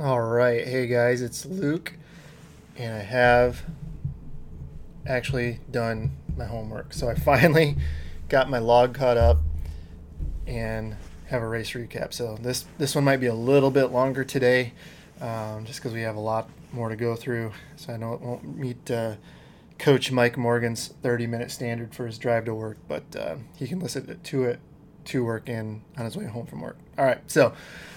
All right. Hey guys, it's Luke, and I have actually done my homework. So I finally got my log caught up and have a race recap. So this this one might be a little bit longer today, um, just because we have a lot more to go through. So I know it won't meet uh, Coach Mike Morgan's 30 minute standard for his drive to work, but uh, he can listen to it to work and on his way home from work. All right, so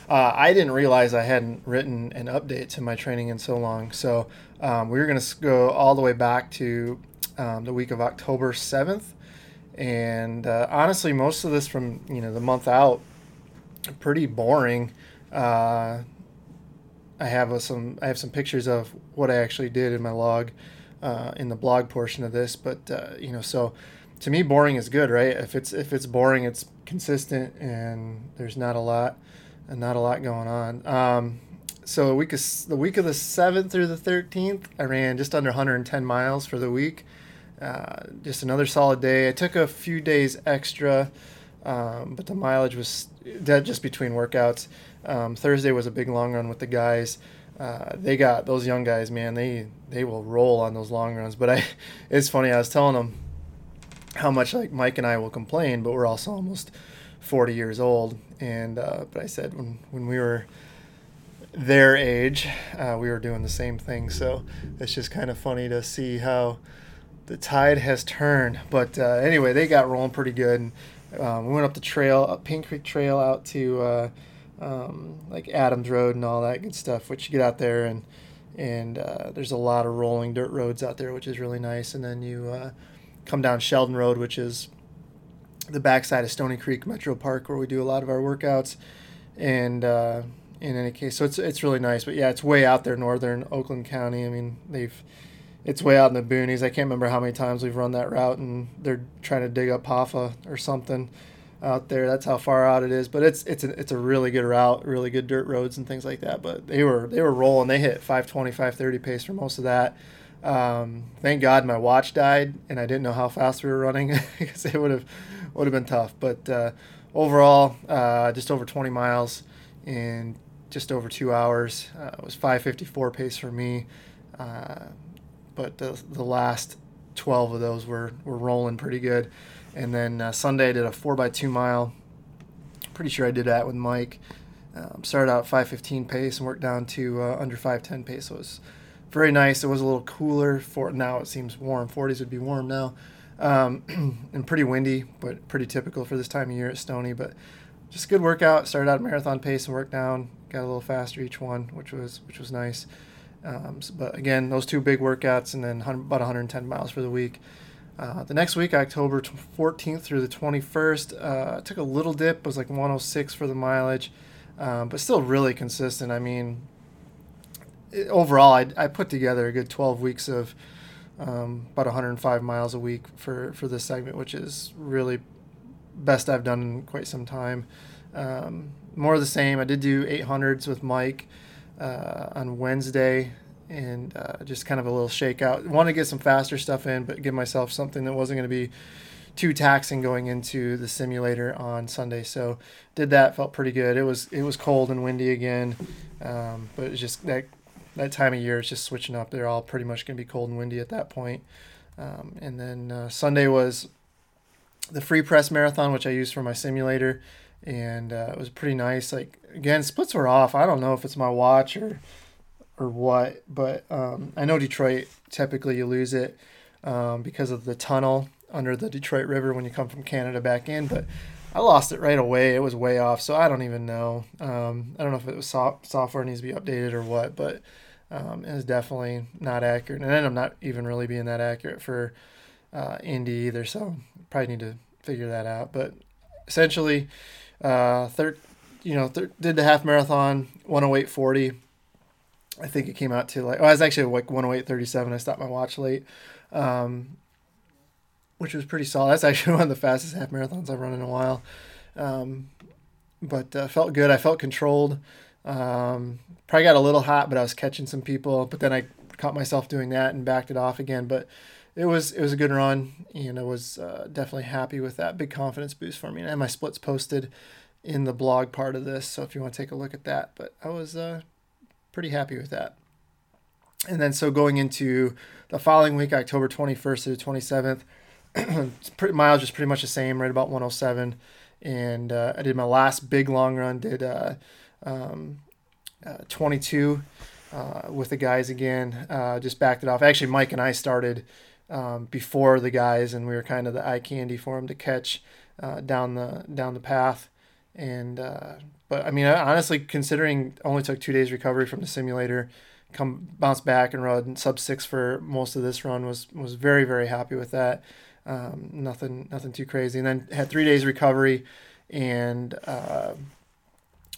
uh, I didn't realize I hadn't written an update to my training in so long. So um, we are going to go all the way back to um, the week of October 7th. And uh, honestly, most of this from you know the month out, pretty boring. Uh, I have some I have some pictures of what I actually did in my log uh, in the blog portion of this, but uh, you know so to me boring is good, right? If it's if it's boring, it's consistent and there's not a lot and not a lot going on. Um, so the week of the week of the seventh through the thirteenth, I ran just under 110 miles for the week. Uh, just another solid day. I took a few days extra, um, but the mileage was dead just between workouts. Um, Thursday was a big long run with the guys. Uh, they got those young guys, man. They they will roll on those long runs. But I, it's funny. I was telling them how much like Mike and I will complain, but we're also almost 40 years old. And uh, but I said when when we were their age, uh, we were doing the same thing. So it's just kind of funny to see how the tide has turned. But uh, anyway, they got rolling pretty good. And, um, we went up the trail, up Paint Creek Trail, out to uh, um, like Adams Road and all that good stuff. Which you get out there and and uh, there's a lot of rolling dirt roads out there, which is really nice. And then you uh, come down Sheldon Road, which is the backside of Stony Creek Metro Park, where we do a lot of our workouts. And uh, in any case, so it's it's really nice. But yeah, it's way out there, northern Oakland County. I mean, they've it's way out in the boonies. I can't remember how many times we've run that route, and they're trying to dig up Hoffa or something out there. That's how far out it is. But it's it's a, it's a really good route, really good dirt roads and things like that. But they were they were rolling. They hit 520, 530 pace for most of that. Um, thank God my watch died and I didn't know how fast we were running because it would have would have been tough. But uh, overall, uh, just over 20 miles in just over two hours. Uh, it was 5:54 pace for me, uh, but the the last 12 of those were were rolling pretty good. And then uh, Sunday I did a four by two mile. Pretty sure I did that with Mike. Um, started out 5:15 pace and worked down to uh, under 5:10 pace. So it was very nice. It was a little cooler for now. It seems warm. 40s would be warm now, um, and pretty windy, but pretty typical for this time of year at Stony. But just good workout. Started out at marathon pace and worked down. Got a little faster each one, which was which was nice. Um, but again, those two big workouts, and then about 110 miles for the week. Uh, the next week, October 14th through the 21st, uh, took a little dip. Was like 106 for the mileage, um, but still really consistent. I mean, overall, I, I put together a good 12 weeks of um, about 105 miles a week for, for this segment, which is really best I've done in quite some time. Um, more of the same. I did do 800s with Mike uh, on Wednesday and uh, just kind of a little shakeout. Want to get some faster stuff in, but give myself something that wasn't going to be too taxing going into the simulator on Sunday. So did that, felt pretty good. It was it was cold and windy again, um, but it's just that that time of year is just switching up. They're all pretty much going to be cold and windy at that point. Um, and then uh, Sunday was the free press marathon, which I used for my simulator, and uh, it was pretty nice. Like again, splits were off. I don't know if it's my watch or or what, but um, I know Detroit typically you lose it um, because of the tunnel under the Detroit River when you come from Canada back in, but. I lost it right away. It was way off, so I don't even know. Um, I don't know if it was software needs to be updated or what, but um, is definitely not accurate. And I'm not even really being that accurate for uh, Indy either, so probably need to figure that out. But essentially, uh, third, you know, thir- did the half marathon 108.40. I think it came out to like, oh, I was actually like 108.37. I stopped my watch late, um, which was pretty solid. That's actually one of the fastest half marathons I've run in a while. Um, but uh, felt good. I felt controlled. Um, probably got a little hot, but I was catching some people. But then I caught myself doing that and backed it off again. But it was it was a good run, and I was uh, definitely happy with that. Big confidence boost for me. And my splits posted in the blog part of this, so if you want to take a look at that. But I was uh, pretty happy with that. And then so going into the following week, October 21st to the 27th, pretty, mileage was pretty much the same, right about 107. And uh, I did my last big long run, did uh, um, uh, 22 uh, with the guys again, uh, just backed it off. Actually, Mike and I started um, before the guys, and we were kind of the eye candy for them to catch uh, down the down the path. And but I mean, honestly, considering only took two days recovery from the simulator, come bounce back and run sub six for most of this run was was very very happy with that. Um, nothing nothing too crazy, and then had three days recovery, and uh,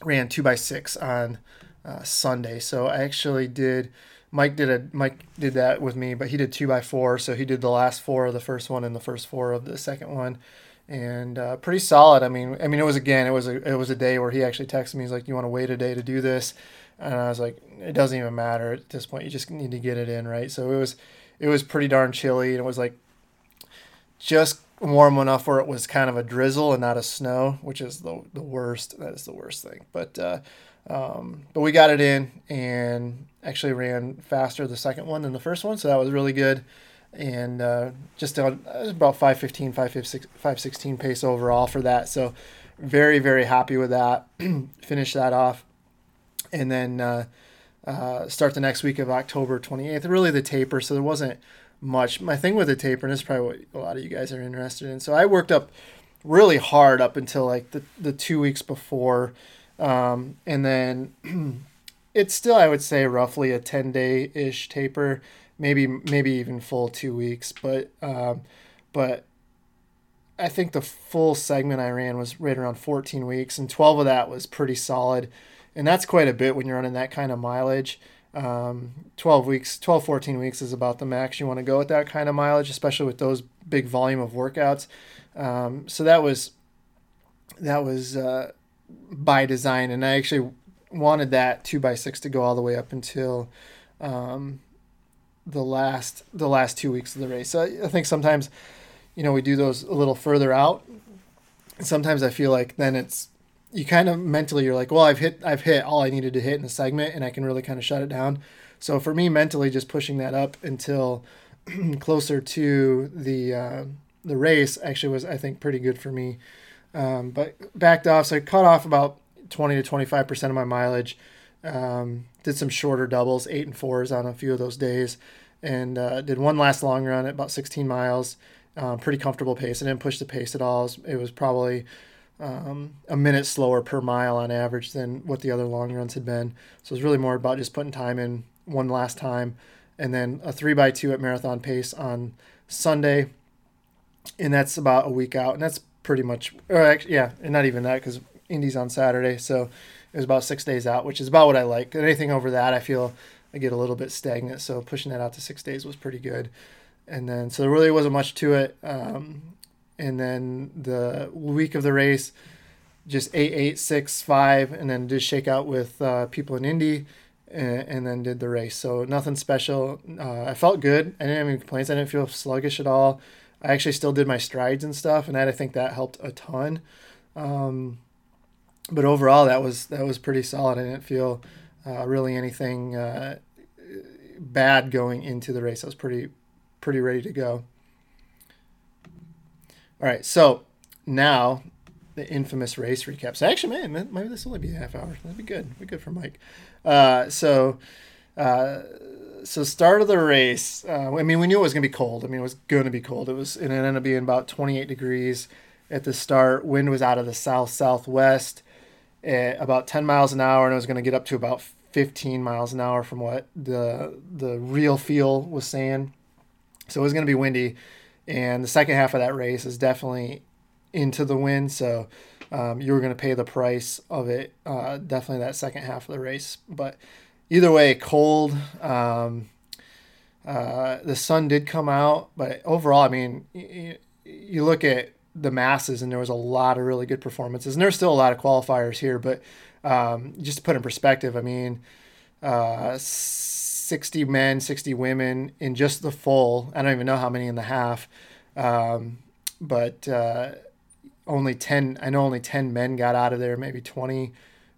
ran two by six on uh, Sunday. So I actually did. Mike did a Mike did that with me, but he did two by four. So he did the last four of the first one and the first four of the second one and uh, pretty solid. I mean, I mean, it was again, it was a it was a day where he actually texted me. He's like, "You want to wait a day to do this?" And I was like, "It doesn't even matter at this point. You just need to get it in, right?" So it was it was pretty darn chilly, and it was like just warm enough where it was kind of a drizzle and not a snow, which is the the worst. That is the worst thing. But uh, um, but we got it in and actually ran faster the second one than the first one, so that was really good. And uh, just on about 515 516 pace overall for that. So very very happy with that. Finish that off. And then uh, uh, start the next week of october 28th really the taper. So there wasn't much my thing with the taper and this is probably what a lot of you guys are interested in so i worked up really hard up until like the, the two weeks before um, and then it's still i would say roughly a 10 day ish taper maybe maybe even full two weeks. But um, but I think the full segment I ran was right around 14 weeks, and 12 of that was pretty solid, and that's quite a bit when you're running that kind of mileage. Um, 12 weeks, 12, 14 weeks is about the max you want to go with that kind of mileage, especially with those big volume of workouts. Um, so that was that was uh, by design, and I actually wanted that two by six to go all the way up until um, the last the last two weeks of the race. So I think sometimes, you know, we do those a little further out. Sometimes I feel like then it's you kind of mentally you're like, well, I've hit I've hit all I needed to hit in the segment, and I can really kind of shut it down. So for me, mentally, just pushing that up until closer to the uh, the race actually was I think pretty good for me. Um, but backed off, so I cut off about twenty to twenty five percent of my mileage. Um, did some shorter doubles, eight and fours on a few of those days, and uh, did one last long run at about 16 miles. Uh, pretty comfortable pace. I didn't push the pace at all. It was, it was probably um, a minute slower per mile on average than what the other long runs had been. So it was really more about just putting time in one last time, and then a three by two at marathon pace on Sunday, and that's about a week out, and that's pretty much, or actually, yeah, and not even that because Indy's on Saturday, so it was about six days out, which is about what I like. Anything over that, I feel I get a little bit stagnant. So pushing that out to six days was pretty good. And then, so there really wasn't much to it. Um, and then the week of the race, just eight, eight, six, five, and then did shake out with uh, people in Indy, and, and, then did the race. So nothing special. Uh, I felt good. I didn't have any complaints. I didn't feel sluggish at all. I actually still did my strides and stuff, and that I think that helped a ton. Um, but overall, that was that was pretty solid. I didn't feel uh, really anything uh, bad going into the race. I was pretty pretty ready to go. All right, so now the infamous race recap. So actually, man, maybe this will only be a half hour. That'd be good. Be good for Mike. Uh, so, uh, so start of the race. Uh, I mean, we knew it was gonna be cold. I mean, it was to be cold. It was. It ended up being about 28 degrees at the start. Wind was out of the south southwest at about 10 miles an hour, and it was to get up to about 15 miles an hour from what the the real feel was saying. So it was to be windy, and the second half of that race is definitely into the wind. So um, you were going to pay the price of it. Uh, definitely that second half of the race, but either way, cold. Um, uh, the sun did come out, but overall, I mean, you, you look at the masses, and there was a lot of really good performances. And there's still a lot of qualifiers here, but um, just to put in perspective, I mean, uh, 60 men, 60 women in just the full. I don't even know how many in the half, um, but uh, only 10. I know only 10 men got out of there, maybe 20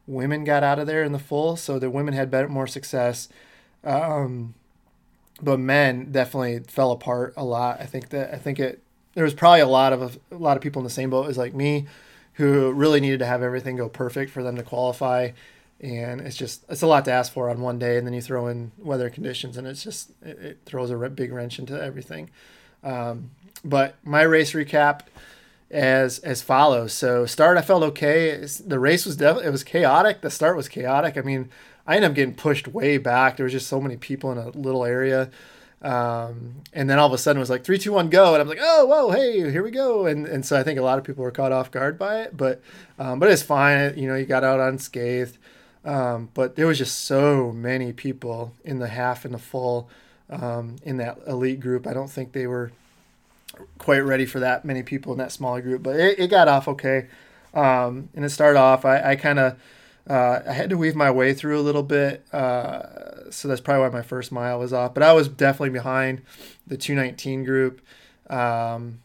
women got out of there in the full, so the women had better more success. Um, but men definitely fell apart a lot. I think that I think it there was probably a lot of a lot of people in the same boat as like me, who really needed to have everything go perfect for them to qualify, and it's just it's a lot to ask for on one day, and then you throw in weather conditions, and it's just it, it throws a big wrench into everything. Um, but my race recap as as follows. So start, I felt okay. the race was definitely it was chaotic. The start was chaotic. I mean, I ended up getting pushed way back. There was just so many people in a little area. Um, and then all of a sudden it was like three, two, one, go, and I'm like, oh, whoa, hey, here we go, and and so I think a lot of people were caught off guard by it, but um, but it's fine. You know, you got out unscathed, um, but there was just so many people in the half and the full um, in that elite group. I don't think they were quite ready for that many people in that smaller group, but it, it got off okay. Um, and it started off, I, I kind of, uh, I had to weave my way through a little bit. Uh, so that's probably why my first mile was off, but I was definitely behind the 219 group. Um,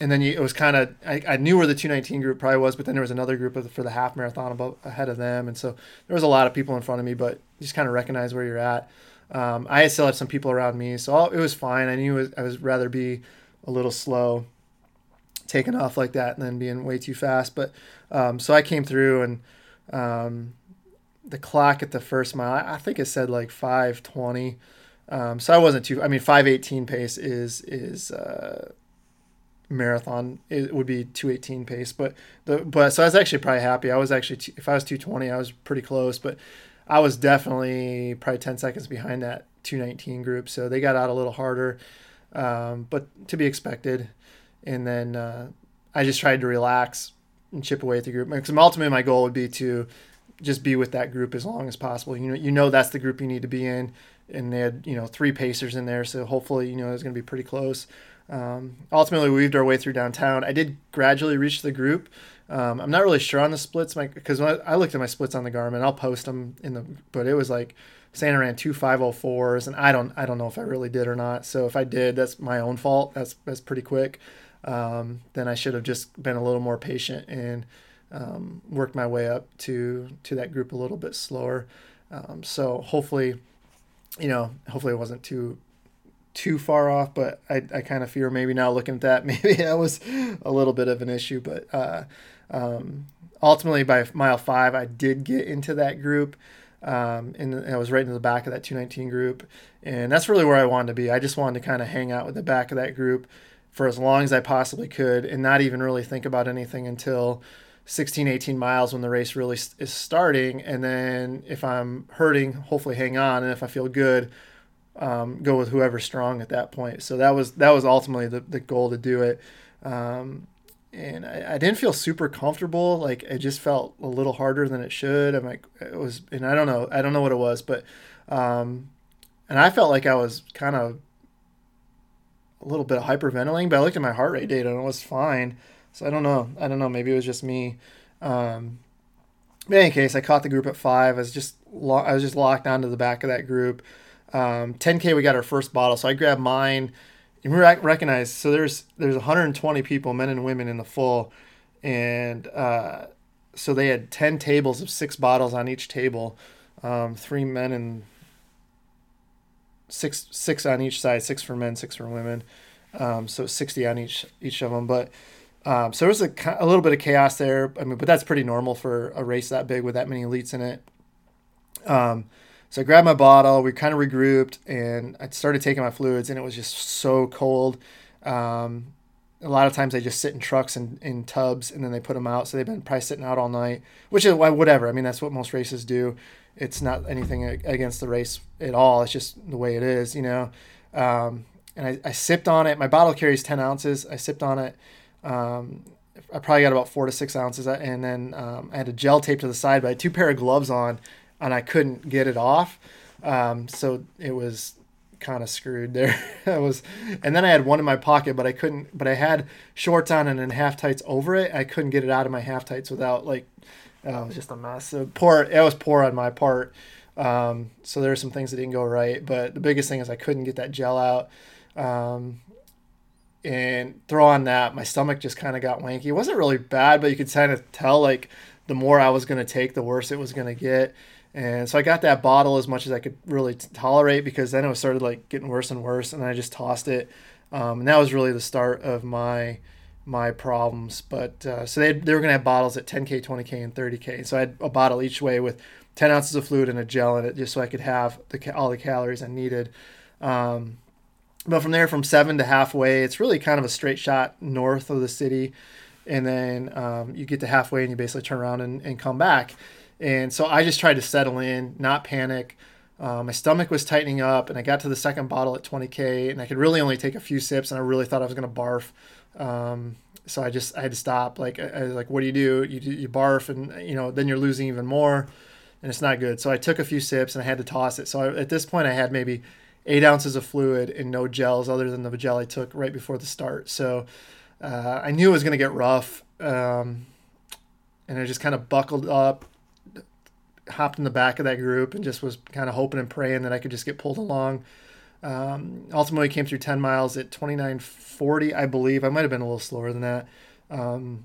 and then you, it was kind of, I, I knew where the 219 group probably was, but then there was another group of, for the half marathon above, ahead of them. And so there was a lot of people in front of me, but just kind of recognize where you're at. Um, I still had some people around me, so it was fine. I knew I was rather be a little slow, taking off like that, and then being way too fast. But um, so I came through, and um, the clock at the first mile, I think it said like five twenty. Um, so I wasn't too. I mean, five eighteen pace is is uh, marathon. It would be two eighteen pace, but the but so I was actually probably happy. I was actually if I was two twenty, I was pretty close, but I was definitely probably ten seconds behind that two nineteen group. So they got out a little harder um, but to be expected. And then uh, I just tried to relax and chip away at the group. Because ultimately, my goal would be to just be with that group as long as possible. You know, you know that's the group you need to be in, and they had you know three pacers in there, so hopefully you know it's going to be pretty close. Um, ultimately, we weaved our way through downtown. I did gradually reach the group. Um, I'm not really sure on the splits, because I, looked at my splits on the Garmin. I'll post them in the, but it was like Santa ran two 504s, and I don't I don't know if I really did or not. So if I did, that's my own fault. That's that's pretty quick. Um, then I should have just been a little more patient and um, worked my way up to to that group a little bit slower. Um, so hopefully, you know, hopefully it wasn't too too far off, but I, I kind of fear maybe now looking at that, maybe that was a little bit of an issue. But uh, um, ultimately, by mile five, I did get into that group. Um, and I was right in the back of that 219 group. And that's really where I wanted to be. I just wanted to kind of hang out with the back of that group for as long as I possibly could and not even really think about anything until 16, 18 miles when the race really is starting. And then if I'm hurting, hopefully hang on. And if I feel good, um, go with whoever's strong at that point. So that was that was ultimately the, the goal to do it. Um, and I, I, didn't feel super comfortable. Like it just felt a little harder than it should. I'm like, it was, and I don't know, I don't know what it was, but, um, and I felt like I was kind of a little bit of hyperventilating, but I looked at my heart rate data and it was fine. So I don't know. I don't know. Maybe it was just me. Um, in any case, I caught the group at five. I was just lo- I was just locked onto the back of that group. Um, 10k, we got our first bottle, so I grabbed mine you recognize so there's there's 120 people, men and women, in the full, and uh, so they had 10 tables of six bottles on each table, um, three men and six six on each side, six for men, six for women, um, so 60 on each each of them. But um, so there was a, a little bit of chaos there. I mean, but that's pretty normal for a race that big with that many elites in it. Um, so I grabbed my bottle, we kind of regrouped, and I started taking my fluids, and it was just so cold. Um, a lot of times they just sit in trucks and in tubs, and then they put them out. So they've been probably sitting out all night, which is why whatever. I mean, that's what most races do. It's not anything against the race at all. It's just the way it is, you know. Um, and I, I, sipped on it. My bottle carries 10 ounces. I sipped on it. Um, I probably got about four to six ounces, and then um, I had a gel tape to the side, but I had two pair of gloves on, and I couldn't get it off. Um, so it was kind of screwed there. I was, and then I had one in my pocket, but I couldn't. But I had shorts on and then half tights over it. I couldn't get it out of my half tights without like, oh, it was just a mess. So poor. It was poor on my part. Um, so there are some things that didn't go right, but the biggest thing is I couldn't get that gel out. Um, and throw on that, my stomach just kind of got wanky. It wasn't really bad, but you could kind of tell like the more I was going to take, the worse it was going to get. And so I got that bottle as much as I could really tolerate because then it started like getting worse and worse, and I just tossed it. Um, and that was really the start of my my problems. But uh, so they they were gonna have bottles at 10k, 20k, and 30k. So I had a bottle each way with 10 ounces of fluid and a gel in it, just so I could have the all the calories I needed. Um, but from there, from seven to halfway, it's really kind of a straight shot north of the city, and then um, you get to halfway and you basically turn around and, and come back. And so I just tried to settle in, not panic. Uh, my stomach was tightening up, and I got to the second bottle at 20k, and I could really only take a few sips, and I really thought I was going to barf. Um, so I just I had to stop. Like I, I like, what do you do? You you barf, and you know then you're losing even more, and it's not good. So I took a few sips, and I had to toss it. So I, at this point, I had maybe eight ounces of fluid and no gels other than the gel I took right before the start. So uh, I knew it was going to get rough, um, and I just kind of buckled up hopped in the back of that group and just was kind of hoping and praying that I could just get pulled along. Um, ultimately came through 10 miles at 29.40, I believe. I might have been a little slower than that. Um,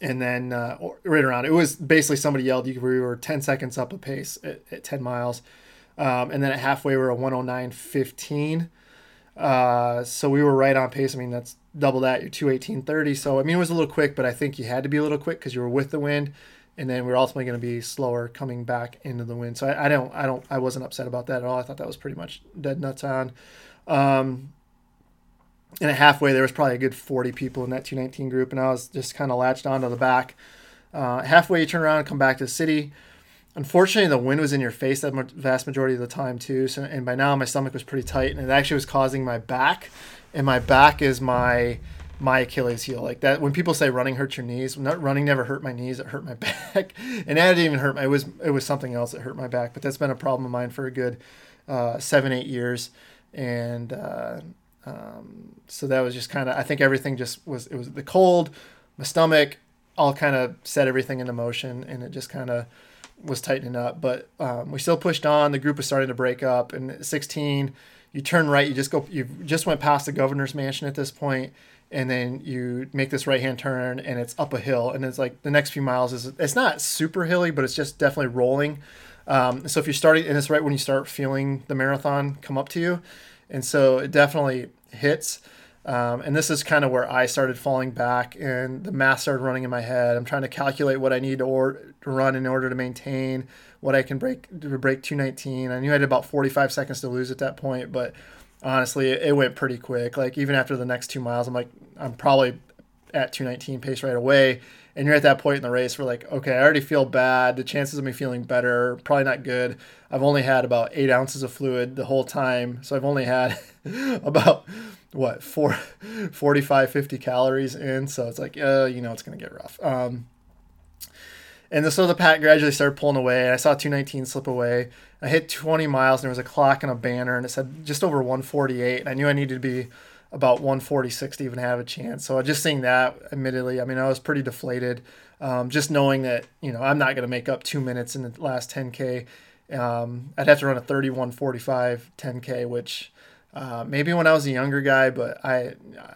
and then uh, right around, it was basically somebody yelled, you we were 10 seconds up a pace at, at 10 miles. Um, and then at halfway, we were a 109.15. Uh, so we were right on pace. I mean, that's double that. You're 218.30. So, I mean, it was a little quick, but I think you had to be a little quick because you were with the wind and then we are ultimately going to be slower coming back into the wind. So I, I, don't, I don't, I wasn't upset about that at all. I thought that was pretty much dead nuts on. Um, and at halfway, there was probably a good 40 people in that 219 group, and I was just kind of latched onto the back. Uh, halfway, you turn around and come back to the city. Unfortunately, the wind was in your face that vast majority of the time too. So, and by now, my stomach was pretty tight, and it actually was causing my back. And my back is my my Achilles heel. Like that, when people say running hurts your knees, not running never hurt my knees. It hurt my back, and that didn't even hurt my. It was it was something else that hurt my back. But that's been a problem of mine for a good uh, seven eight years, and uh, um, so that was just kind of. I think everything just was. It was the cold, my stomach, all kind of set everything into motion, and it just kind of was tightening up. But um, we still pushed on. The group was starting to break up, and 16 you turn right you just go you just went past the governor's mansion at this point and then you make this right hand turn and it's up a hill and it's like the next few miles is it's not super hilly but it's just definitely rolling um, so if you're starting and it's right when you start feeling the marathon come up to you and so it definitely hits um, and this is kind of where I started falling back and the math started running in my head. I'm trying to calculate what I need to, or, to run in order to maintain what I can break to break 219. I knew I had about 45 seconds to lose at that point, but honestly, it, went pretty quick. Like even after the next two miles, I'm like, I'm probably at 219 pace right away. And you're at that point in the race where like, okay, I already feel bad. The chances of me feeling better probably not good. I've only had about eight ounces of fluid the whole time, so I've only had about what four, 45, 50 calories in. So it's like, uh, you know, it's gonna get rough. Um, and so the pack gradually started pulling away. and I saw 219 slip away. I hit 20 miles, and there was a clock and a banner, and it said just over 148. And I knew I needed to be about 146 to even have a chance. So just seeing that, admittedly, I mean, I was pretty deflated. Um, just knowing that, you know, I'm not going to make up two minutes in the last 10K. Um, I'd have to run a 31:45 10K, which uh, maybe when I was a younger guy, but I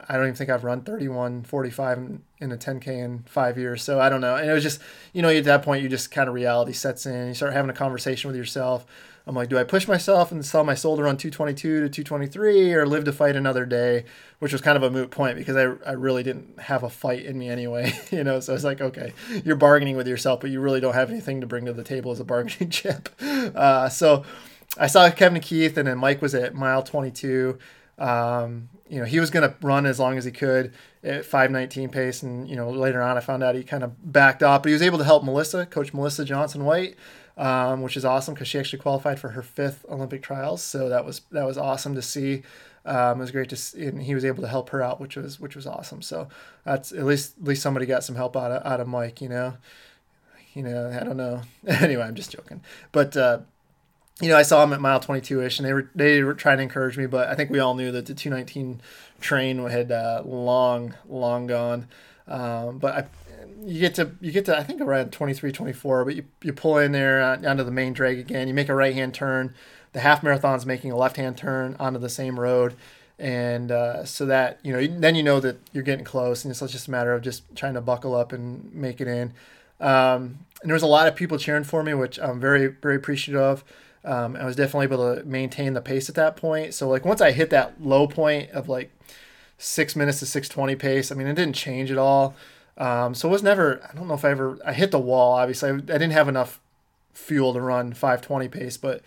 I don't even think I've run 31 45 in, a 10k in five years. So I don't know. And it was just you know at that point you just kind of reality sets in. You start having a conversation with yourself. I'm like, do I push myself and sell my soul to run 222 to 223 or live to fight another day? Which was kind of a moot point because I, I really didn't have a fight in me anyway, you know. So I was like, okay, you're bargaining with yourself, but you really don't have anything to bring to the table as a bargaining chip. Uh, so I saw Kevin Keith, and then Mike was at mile 22. Um, you know, he was going to run as long as he could at 519 pace. And, you know, later on, I found out he kind of backed off, but he was able to help Melissa, coach Melissa Johnson White, um, which is awesome because she actually qualified for her fifth Olympic trials. So that was, that was awesome to see. Um, it was great to see, and he was able to help her out, which was, which was awesome. So that's at least, at least somebody got some help out of, out of Mike, you know, you know, I don't know. anyway, I'm just joking, but, uh, you know, I saw him at mile 22 ish, and they were they were trying to encourage me, but I think we all knew that the 219 train had uh, long, long gone. Um, but I, you get to you get to I think around 23, 24, but you, you pull in there onto the main drag again. You make a right hand turn. The half marathon's making a left hand turn onto the same road, and uh, so that you know then you know that you're getting close, and it's just a matter of just trying to buckle up and make it in. Um, and there was a lot of people cheering for me, which I'm very, very appreciative of. Um, I was definitely able to maintain the pace at that point. So like once I hit that low point of like six minutes to 620 pace, I mean, it didn't change at all. Um, so it was never, I don't know if I ever, I hit the wall, obviously. I, I didn't have enough fuel to run 520 pace, but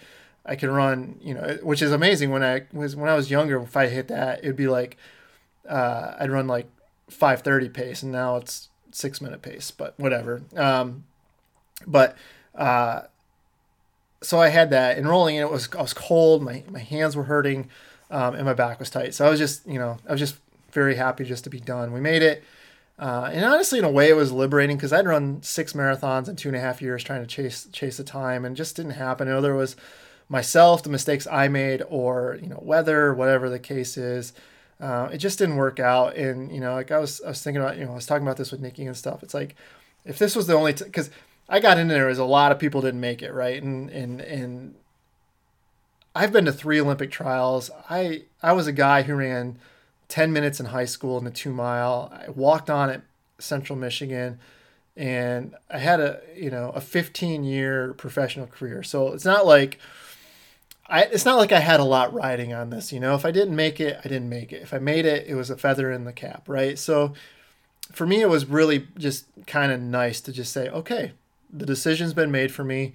I could run, you know, which is amazing. When I was, when I was younger, if I hit that, it'd be like, uh, I'd run like 530 pace and now it's six minute pace, but whatever. Um, but, uh, so I had that and rolling and it was I was cold, my my hands were hurting, um, and my back was tight. So I was just you know I was just very happy just to be done. We made it, uh, and honestly in a way it was liberating because I'd run six marathons in two and a half years trying to chase chase the time and just didn't happen. I know there was myself, the mistakes I made, or you know weather, whatever the case is. Uh, it just didn't work out, and you know like I was I was thinking about you know I was talking about this with Nikki and stuff. It's like if this was the only because. T- I got in there as a lot of people didn't make it, right? And and and I've been to three Olympic trials. I I was a guy who ran 10 minutes in high school in the 2 mile. I walked on at Central Michigan and I had a, you know, a 15 year professional career. So it's not like I, it's not like I had a lot riding on this, you know. If I didn't make it, I didn't make it. If I made it, it was a feather in the cap, right? So for me, it was really just kind of nice to just say, okay, the decision's been made for me.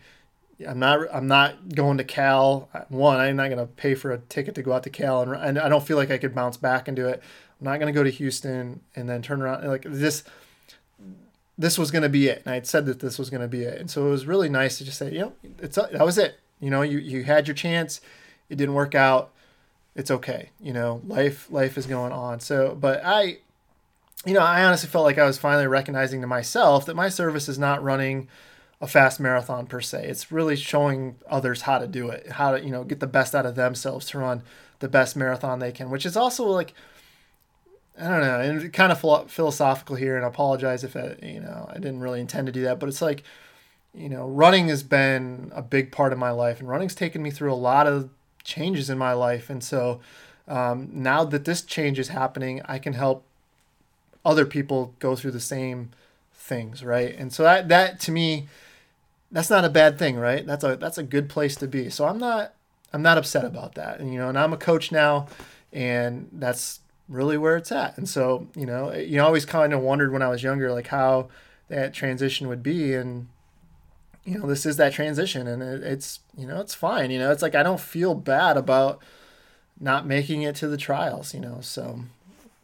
I'm not I'm not going to Cal. One, I'm not going to pay for a ticket to go out to Cal, and, and I don't feel like I could bounce back and do it. I'm not going to go to Houston and then turn around like this. This was going to be it, and I'd said that this was going to be it, and so it was really nice to just say, you know, it's that was it. You know, you you had your chance, it didn't work out. It's okay. You know, life life is going on. So, but I, you know, I honestly felt like I was finally recognizing to myself that my service is not running a fast marathon per se. It's really showing others how to do it, how to, you know, get the best out of themselves to run the best marathon they can, which is also like, I don't know, and kind of philosophical here. And I apologize if I, you know, I didn't really intend to do that, but it's like, you know, running has been a big part of my life, and running's taken me through a lot of changes in my life. And so um, now that this change is happening, I can help other people go through the same things, right? And so that that to me that's not a bad thing, right? That's a that's a good place to be. So I'm not I'm not upset about that. And you know, and I'm a coach now, and that's really where it's at. And so you know, you always kind of wondered when I was younger, like how that transition would be, and you know, this is that transition, and it, it's you know, it's fine. You know, it's like I don't feel bad about not making it to the trials. You know, so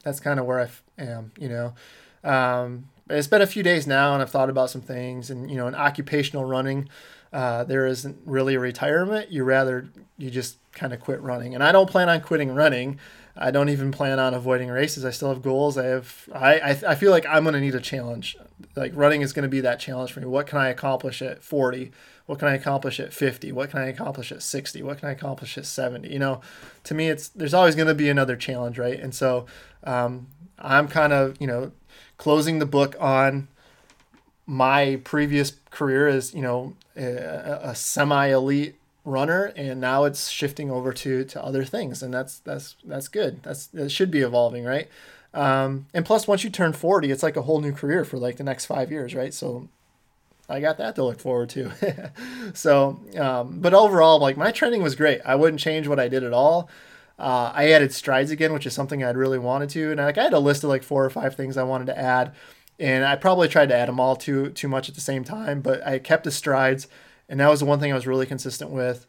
that's kind of where I am. You know. Um, it's been a few days now, and I've thought about some things. And you know, in occupational running, uh, there isn't really a retirement. You rather you just kind of quit running. And I don't plan on quitting running. I don't even plan on avoiding races. I still have goals. I have. I I, I feel like I'm going to need a challenge. Like running is going to be that challenge for me. What can I accomplish at 40? What can I accomplish at 50? What can I accomplish at 60? What can I accomplish at 70? You know, to me, it's there's always going to be another challenge, right? And so um, I'm kind of you know closing the book on my previous career as you know a, a semi elite runner and now it's shifting over to to other things and that's that's that's good. That's it should be evolving right? Um, and plus once you turn 40 it's like a whole new career for like the next five years right? So i got that to look forward to. So um, but overall like my training was great. I wouldn't change what i did at all uh, I added strides again, which is something I'd really wanted to, and like I had a list of like four or five things I wanted to add, and I probably tried to add them all too too much at the same time, but I kept the strides, and that was the one thing I was really consistent with.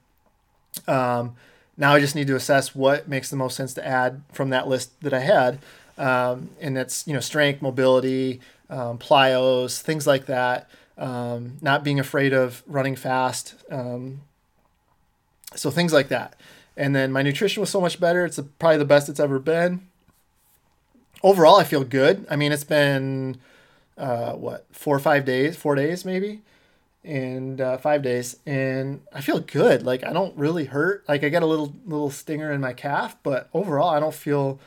Um, now I just need to assess what makes the most sense to add from that list that I had, um, and that's you know strength, mobility, um, plyos, things like that. Um, not being afraid of running fast, um, so things like that. And then my nutrition was so much better. It's probably the best it's ever been. Overall, I feel good. I mean, it's been uh, what four or five days, four days maybe, and uh, five days, and I feel good. Like I don't really hurt. Like I got a little little stinger in my calf, but overall, I don't feel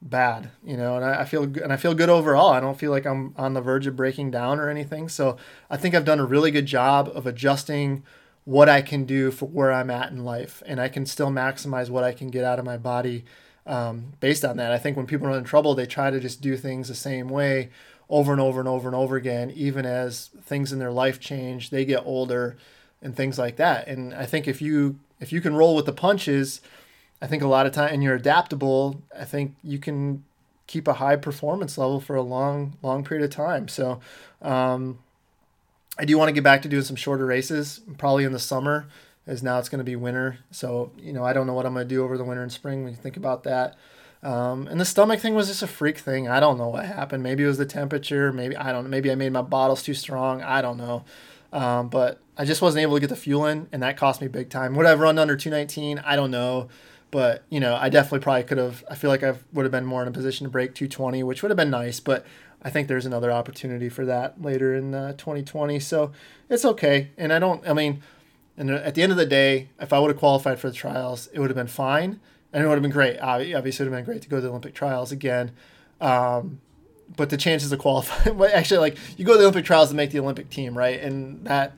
bad. You know, and I, I feel and I feel good overall. I don't feel like I'm on the verge of breaking down or anything. So I think I've done a really good job of adjusting what I can do for where I'm at in life, and I can still maximize what I can get out of my body um, based on that. I think when people are in trouble, they try to just do things the same way, over and over and over and over again, even as things in their life change, they get older and things like that. And I think if you if you can roll with the punches, I think a lot of time and you're adaptable, I think you can keep a high performance level for a long long period of time. So um, I do want to get back to doing some shorter races, probably in the summer, as now it's going to be winter. So you know I don't know what I'm going to do over the winter and spring when you think about that. Um, and the stomach thing was just a freak thing. I don't know what happened. Maybe it was the temperature. Maybe I don't. Maybe I made my bottles too strong. I don't know. Um, but I just wasn't able to get the fuel in, and that cost me big time. Would I have run under 219? I don't know. But, you know, I definitely probably could have. I feel like I would have been more in a position to break 220, which would have been nice. But I think there's another opportunity for that later in uh, 2020. So it's okay. And I don't, I mean, and at the end of the day, if I would have qualified for the trials, it would have been fine. And it would have been great. Obviously, it would have been great to go to the Olympic trials again. Um, but the chances of qualifying, actually, like you go to the Olympic trials to make the Olympic team, right? And that,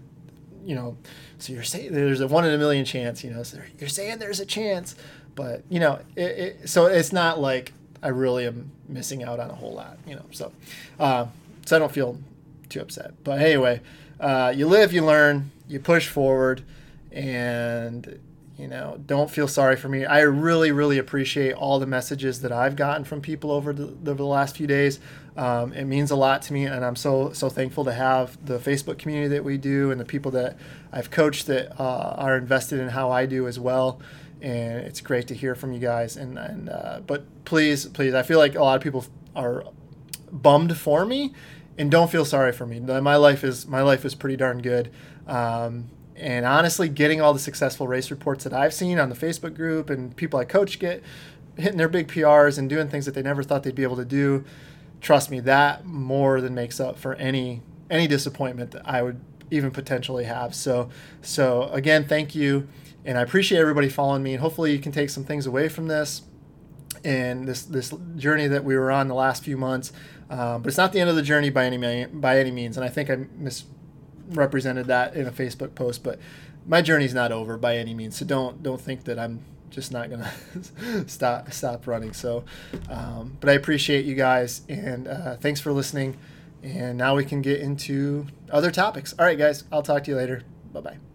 you know, so you're saying there's a one in a million chance, you know, so you're saying there's a chance, but you know, it, it, so it's not like I really am missing out on a whole lot, you know. So, uh, so I don't feel too upset. But anyway, uh, you live, you learn, you push forward, and you know, don't feel sorry for me. I really, really appreciate all the messages that I've gotten from people over the, over the last few days. Um, it means a lot to me, and I'm so so thankful to have the Facebook community that we do and the people that I've coached that uh, are invested in how I do as well. And it's great to hear from you guys. And and uh, but please, please, I feel like a lot of people are bummed for me, and don't feel sorry for me. My life is my life is pretty darn good. Um, and honestly, getting all the successful race reports that I've seen on the Facebook group and people I coach get hitting their big PRs and doing things that they never thought they'd be able to do, trust me, that more than makes up for any any disappointment that I would even potentially have. So so again, thank you, and I appreciate everybody following me. And hopefully, you can take some things away from this and this this journey that we were on the last few months. Um, but it's not the end of the journey by any by any means. And I think I misrepresented that in a Facebook post, but my journey's not over by any means. So don't don't think that I'm just not gonna stop stop running. So, um, but I appreciate you guys and uh, thanks for listening. And now we can get into other topics. All right, guys, I'll talk to you later. Bye bye.